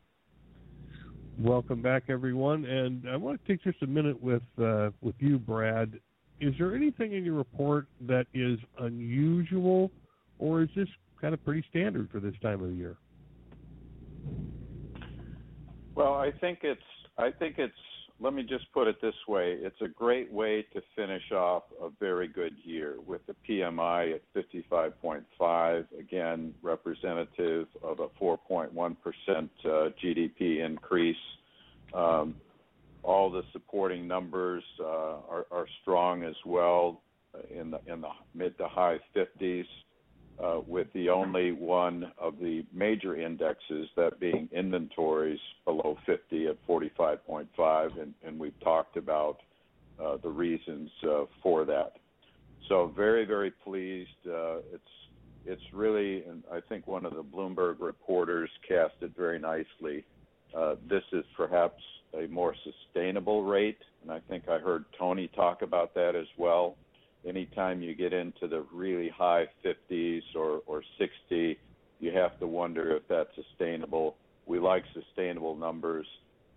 Welcome back, everyone. And I want to take just a minute with uh, with you, Brad. Is there anything in your report that is unusual, or is this kind of pretty standard for this time of year? Well, I think it's I think it's let me just put it this way. It's a great way to finish off a very good year with the PMI at 55.5, again, representative of a 4.1% uh, GDP increase. Um, all the supporting numbers uh, are, are strong as well in the in the mid to high 50s uh, with the only one of the major indexes, that being inventories below 50 at 45.5, and, and we've talked about uh, the reasons uh, for that. So very, very pleased. Uh, it's it's really, and I think one of the Bloomberg reporters cast it very nicely. Uh, this is perhaps a more sustainable rate, and I think I heard Tony talk about that as well anytime you get into the really high 50s or, or 60, you have to wonder if that's sustainable. We like sustainable numbers.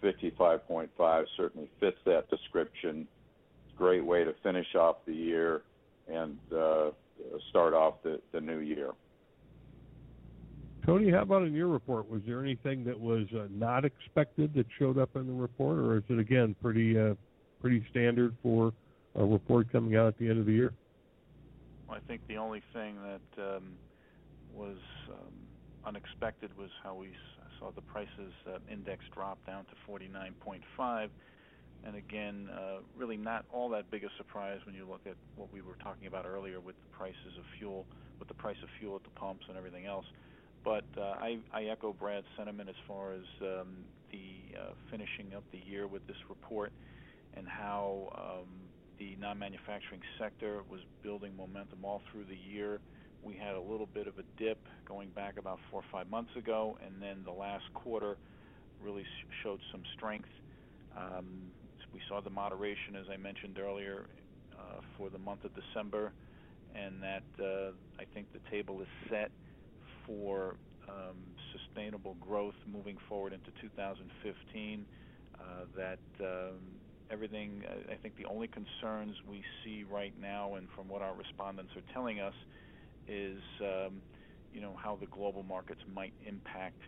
55.5 certainly fits that description. Great way to finish off the year and uh, start off the, the new year. Tony, how about in your report? Was there anything that was uh, not expected that showed up in the report, or is it again pretty uh, pretty standard for a report coming out at the end of the year? Well, I think the only thing that um, was um, unexpected was how we saw the prices uh, index drop down to 49.5. And again, uh, really not all that big a surprise when you look at what we were talking about earlier with the prices of fuel, with the price of fuel at the pumps and everything else. But uh, I, I echo Brad's sentiment as far as um, the uh, finishing up the year with this report and how um, the non-manufacturing sector was building momentum all through the year. We had a little bit of a dip going back about four or five months ago, and then the last quarter really showed some strength. Um, we saw the moderation, as I mentioned earlier, uh, for the month of December, and that uh, I think the table is set for um, sustainable growth moving forward into 2015. Uh, that um, everything, I think the only concerns we see right now, and from what our respondents are telling us, is um, you know how the global markets might impact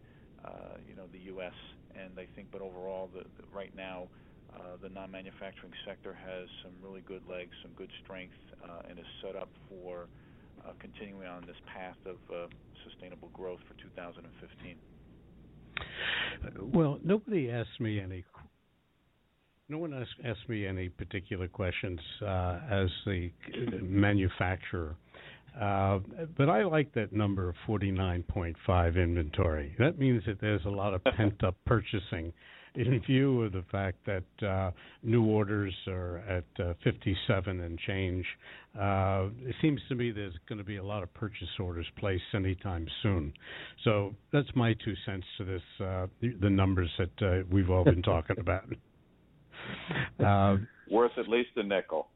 uh, you know the U.S. And I think, but overall, the, the right now, uh, the non-manufacturing sector has some really good legs, some good strength, uh, and is set up for uh, continuing on this path of uh, sustainable growth for 2015. Well, nobody asked me any. No one asked, asked me any particular questions uh, as the manufacturer. Uh, but I like that number of 49.5 inventory. That means that there's a lot of pent up purchasing in view of the fact that uh, new orders are at uh, 57 and change. Uh, it seems to me there's going to be a lot of purchase orders placed anytime soon. So that's my two cents to this, uh, the, the numbers that uh, we've all been talking about. Uh, Worth at least a nickel.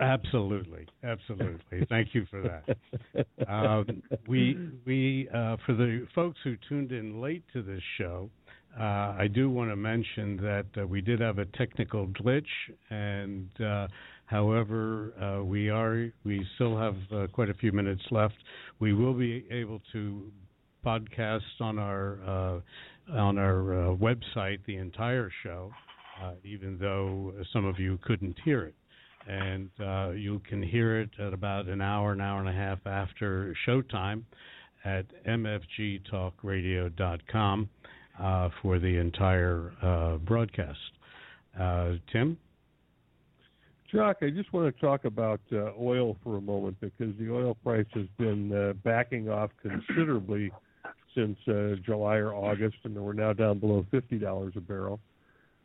Absolutely, absolutely. Thank you for that. Um, we we uh, for the folks who tuned in late to this show, uh, I do want to mention that uh, we did have a technical glitch, and uh, however, uh, we are we still have uh, quite a few minutes left. We will be able to podcast on our uh, on our website the entire show, even though some of you couldn't hear it. And you can hear it at about an hour, an hour and a half after showtime at mfgtalkradio.com uh, for the entire uh, broadcast. Uh, Tim? Jock, I just want to talk about uh, oil for a moment because the oil price has been uh, backing off considerably since uh, July or August, and we're now down below fifty dollars a barrel.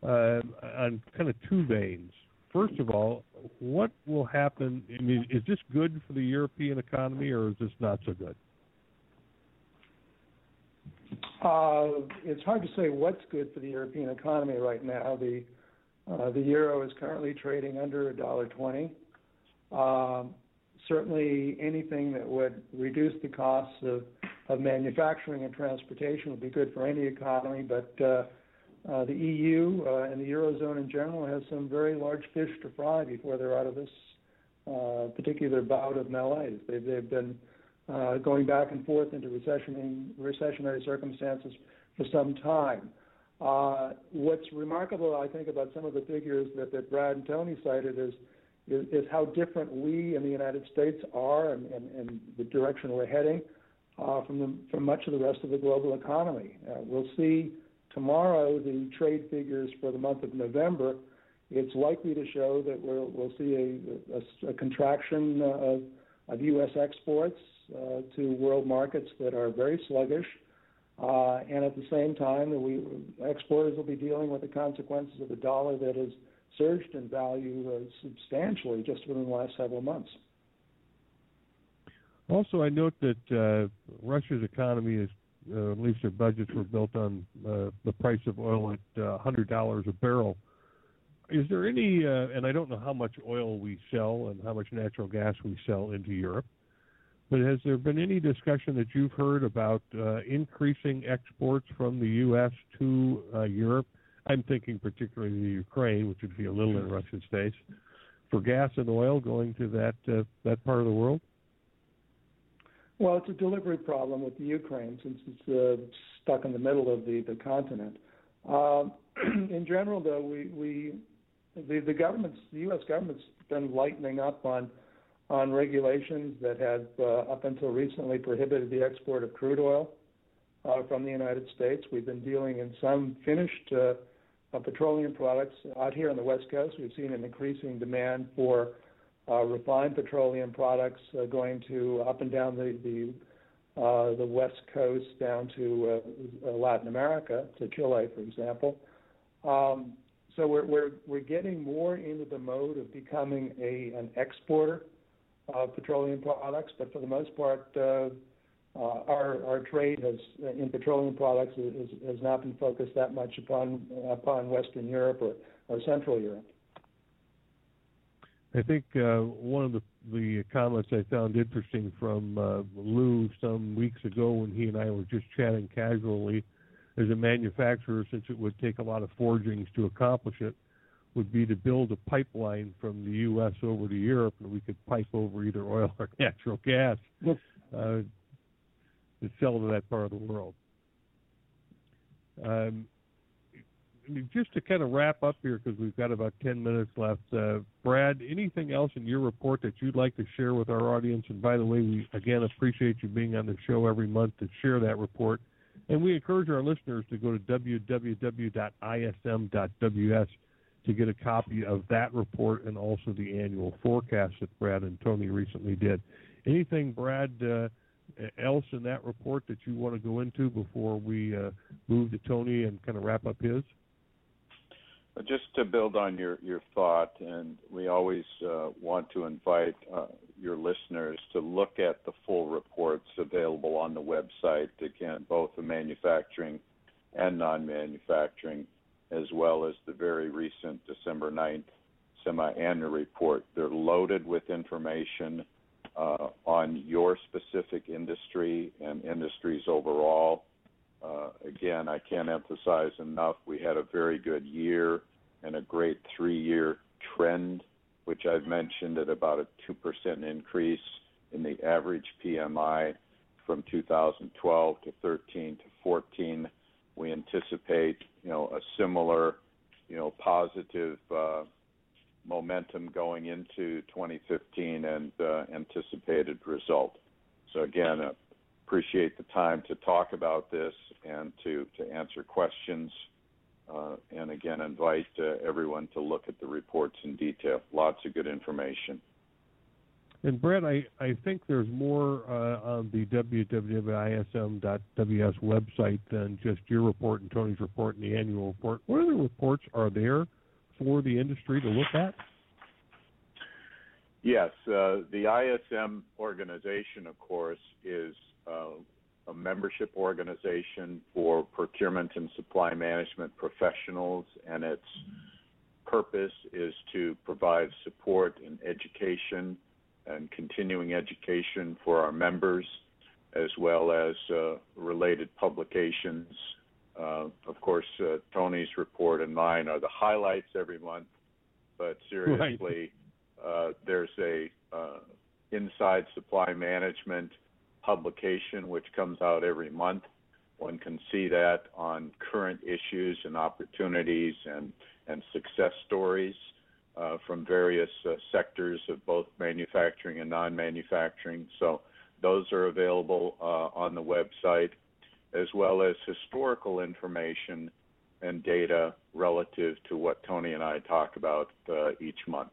On kind of two veins. First of all, what will happen? I mean, is this good for the European economy, or is this not so good? Uh, it's hard to say what's good for the European economy right now. The uh, the euro is currently trading under a dollar twenty. Um, certainly, anything that would reduce the costs of of manufacturing and transportation would be good for any economy. But uh, the EU uh, and the eurozone in general has some very large fish to fry before they're out of this uh, particular bout of malaise. They've they've been uh, going back and forth into recessionary circumstances for some time. Uh, what's remarkable, I think, about some of the figures that, that Brad and Tony cited is, is, is how different we in the United States are and, and, and the direction we're heading uh, from, the, from much of the rest of the global economy. Uh, we'll see tomorrow the trade figures for the month of November. It's likely to show that we'll, we'll see a, a, a contraction of, of U.S. exports uh, to world markets that are very sluggish. Uh, and at the same time, we exporters will be dealing with the consequences of a dollar that has surged in value uh, substantially just within the last several months. Also, I note that uh, Russia's economy is, uh, at least their budgets were built on uh, the price of oil at uh, $100 a barrel. Is there any, uh, and I don't know how much oil we sell and how much natural gas we sell into Europe, but has there been any discussion that you've heard about uh, increasing exports from the U.S. to uh, Europe? I'm thinking particularly the Ukraine, which would be a little in Russian space, for gas and oil going to that uh, that part of the world. Well, it's a delivery problem with the Ukraine since it's uh, stuck in the middle of the the continent. Uh, in general, though, we we the the government's the U.S. government's been lightening up on on regulations that have, uh, up until recently, prohibited the export of crude oil uh, from the United States. We've been dealing in some finished uh, petroleum products out here on the West Coast. We've seen an increasing demand for refined petroleum products going to up and down the the West Coast down to Latin America, to Chile, for example. Um, so we're we're we're getting more into the mode of becoming a an exporter of petroleum products, but for the most part, uh, Uh, our our trade has in petroleum products has not been focused that much upon upon Western Europe or, or Central Europe. I think uh, one of the the comments I found interesting from uh, Lou some weeks ago when he and I were just chatting casually, as a manufacturer, since it would take a lot of forgings to accomplish it, would be to build a pipeline from the U.S. over to Europe, and we could pipe over either oil or natural gas. Uh, to sell to that part of the world. Um, just to kind of wrap up here, because we've got about 10 minutes left, uh, Brad, anything else in your report that you'd like to share with our audience? And by the way, we again appreciate you being on the show every month to share that report. And we encourage our listeners to go to www.ism.ws to get a copy of that report and also the annual forecast that Brad and Tony recently did. Anything, Brad, uh, else in that report that you want to go into before we uh, move to Tony and kind of wrap up his? Just to build on your, your thought, and we always uh, want to invite uh, your listeners to look at the full reports available on the website, again, both the manufacturing and non manufacturing, as well as the very recent December 9th semi annual report. They're loaded with information uh, on your specific industry and industries overall. Uh, again, I can't emphasize enough, we had a very good year and a great three-year trend, which I've mentioned at about a 2% increase in the average PMI from 2012 to 13 to 14. We anticipate, you know, a similar, you know, positive uh, momentum going into 2015 and uh, anticipated result. So again, uh, appreciate the time to talk about this and to, to answer questions. Uh, and again, invite uh, everyone to look at the reports in detail. Lots of good information. And Brett, I, I think there's more uh, on the www.ism.ws website than just your report and Tony's report and the annual report. What other reports are there for the industry to look at? Yes, uh, the ISM organization, of course, is a membership organization for procurement and supply management professionals, and its purpose is to provide support and education and continuing education for our members, as well as uh, related publications uh, of course, uh, Tony's report and mine are the highlights every month. But seriously, right. uh, there's a uh, inside supply management publication which comes out every month. One can see that on current issues and opportunities and and success stories uh, from various uh, sectors of both manufacturing and non-manufacturing. So those are available on the website as well as historical information and data relative to what Tony and I talk about uh, each month.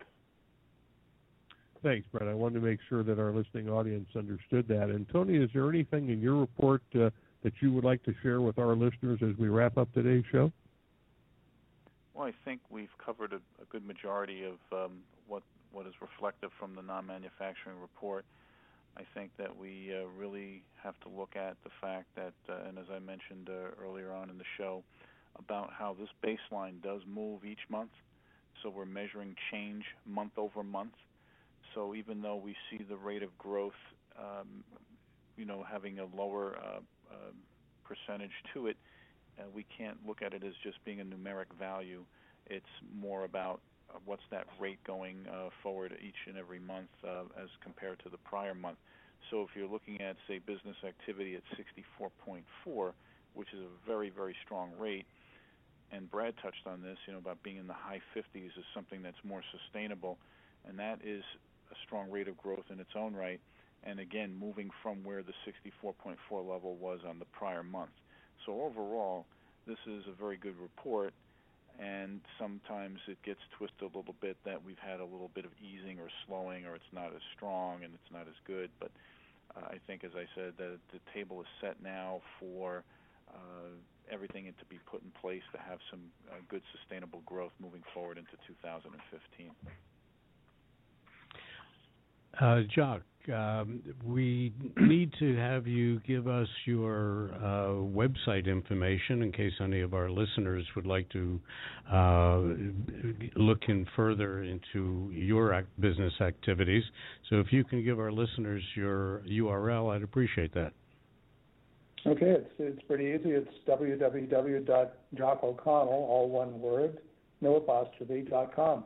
Thanks, Brett. I wanted to make sure that our listening audience understood that. And Tony, is there anything in your report uh, that you would like to share with our listeners as we wrap up today's show? Well, I think we've covered a, a good majority of um, what what is reflective from the non-manufacturing report. I think that we uh, really have to look at the fact that, uh, and as I mentioned uh, earlier on in the show, about how this baseline does move each month. So we're measuring change month over month. So even though we see the rate of growth, um, you know, having a lower uh, uh, percentage to it, uh, we can't look at it as just being a numeric value. It's more about uh, what's that rate going uh, forward each and every month uh, as compared to the prior month. So if you're looking at, say, business activity at 64.4, which is a very, very strong rate, and Brad touched on this, you know, about being in the high 50s is something that's more sustainable, and that is strong rate of growth in its own right. And again, moving from where the 64.4 level was on the prior month. So overall, this is a very good report and sometimes it gets twisted a little bit that we've had a little bit of easing or slowing or it's not as strong and it's not as good but uh, I think as I said that the table is set now for uh, everything to be put in place to have some uh, good sustainable growth moving forward into 2015. Uh, Jock, um, we need to have you give us your uh, website information in case any of our listeners would like to uh, look in further into your business activities. So, if you can give our listeners your URL, I'd appreciate that. Okay, it's it's pretty easy. It's www.jockoconnell, all one word, no apostrophe, dot com.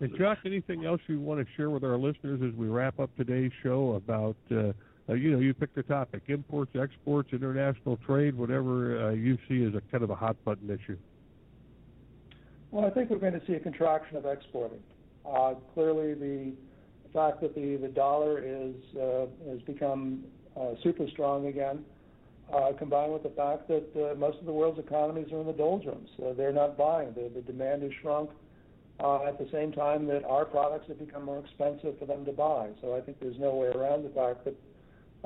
And Jock, anything else you want to share with our listeners as we wrap up today's show about, uh, uh, you know, you picked the topic: imports, exports, international trade, whatever uh, you see as a kind of a hot button issue. Well, I think we're going to see a contraction of exporting. Uh, clearly, the fact that the, the dollar is uh, has become uh, super strong again, combined with the fact that most of the world's economies are in the doldrums. They're not buying. The, the demand is shrunk uh, at the same time that our products have become more expensive for them to buy. So I think there's no way around the fact that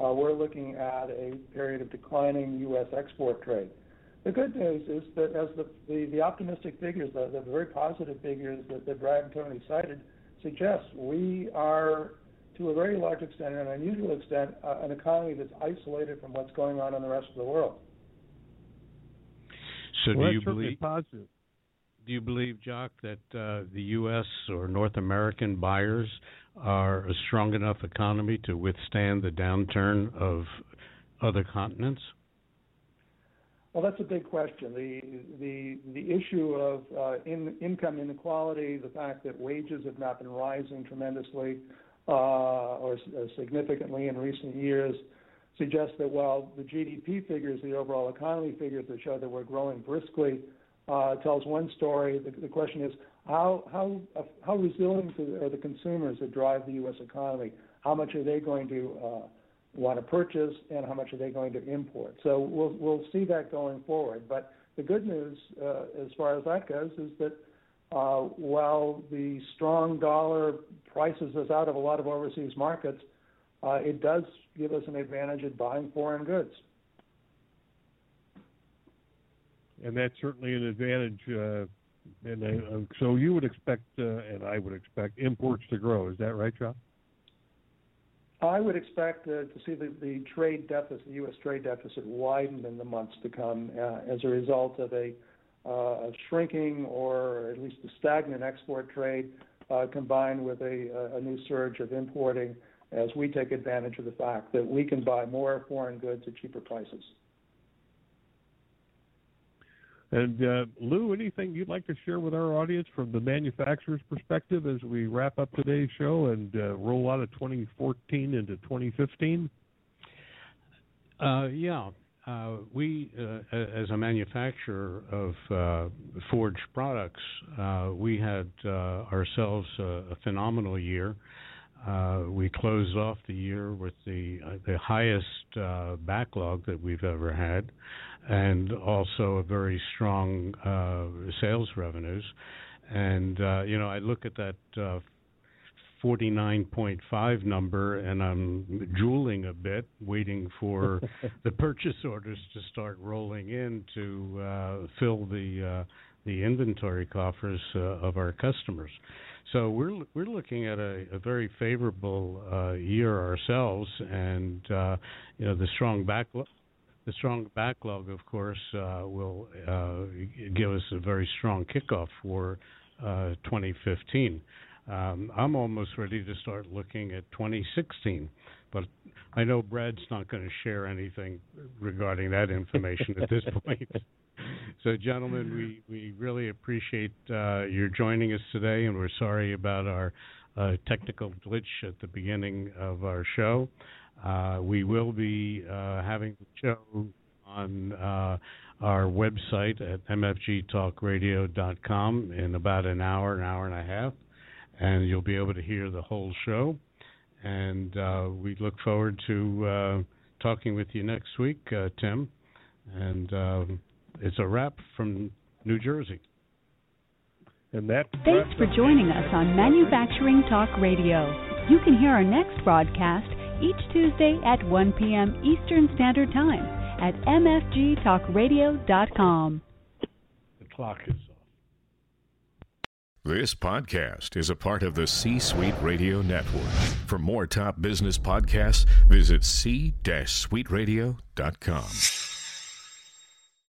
uh, we're looking at a period of declining U.S. export trade. The good news is that as the, the, the optimistic figures, the, the very positive figures that, that Brad and Tony cited suggest, we are to a very large extent, and an unusual extent, uh, an economy that's isolated from what's going on in the rest of the world. So well, do you believe positive? Do you believe, Jock, that uh, the U.S. or North American buyers are a strong enough economy to withstand the downturn of other continents? Well, that's a big question. The the the issue of uh, in, income inequality, the fact that wages have not been rising tremendously uh, or uh, significantly in recent years, suggests that while the GDP figures, the overall economy figures that show that we're growing briskly, uh, tells one story. The, the question is how how uh, how resilient are the consumers that drive the U.S. economy? How much are they going to uh, want to purchase, and how much are they going to import? So we'll we'll see that going forward. But the good news, uh, as far as that goes, is that uh, while the strong dollar prices us out of a lot of overseas markets, uh, it does give us an advantage at buying foreign goods. And that's certainly an advantage. Uh, and uh, so you would expect, uh, and I would expect, imports to grow. Is that right, John? I would expect uh, to see the, the trade deficit, the U.S. trade deficit, widen in the months to come uh, as a result of a, uh, a, shrinking or at least a stagnant export trade, uh, combined with a, a, new surge of importing, as we take advantage of the fact that we can buy more foreign goods at cheaper prices. And uh, Lou, anything you'd like to share with our audience from the manufacturer's perspective as we wrap up today's show and uh, roll out of 2014 into 2015? Uh, yeah. Uh, we, uh, as a manufacturer of uh, forged products, we had ourselves a, a, phenomenal year. We closed off the year with the the highest backlog that we've ever had and also a very strong uh, sales revenues. And uh, you know, I look at that uh, 49.5 number, and I'm drooling a bit, waiting for the purchase orders to start rolling in to uh, fill the uh, the inventory coffers uh, of our customers. So we're we're looking at a, a very favorable uh, year ourselves, and uh, you know the strong backlog the strong backlog, of course, uh, will uh, give us a very strong kickoff for uh, 2015. Um, I'm almost ready to start looking at 2016, but I know Brad's not going to share anything regarding that information at this point. So, gentlemen, we, we really appreciate uh, your joining us today, and we're sorry about our uh, technical glitch at the beginning of our show. Uh, we will be uh, having the show on uh, our website at mfgtalkradio.com in about an hour, an hour and a half, and you'll be able to hear the whole show. And uh, we look forward to talking with you next week, Tim. And um, it's a wrap from New Jersey. And that Thanks for joining us on Manufacturing Talk Radio. You can hear our next broadcast each Tuesday at 1 p.m. Eastern Standard Time at mfgtalkradio.com. The clock is off. This podcast is a part of the C Suite Radio Network. For more top business podcasts, visit c-suiteradio.com.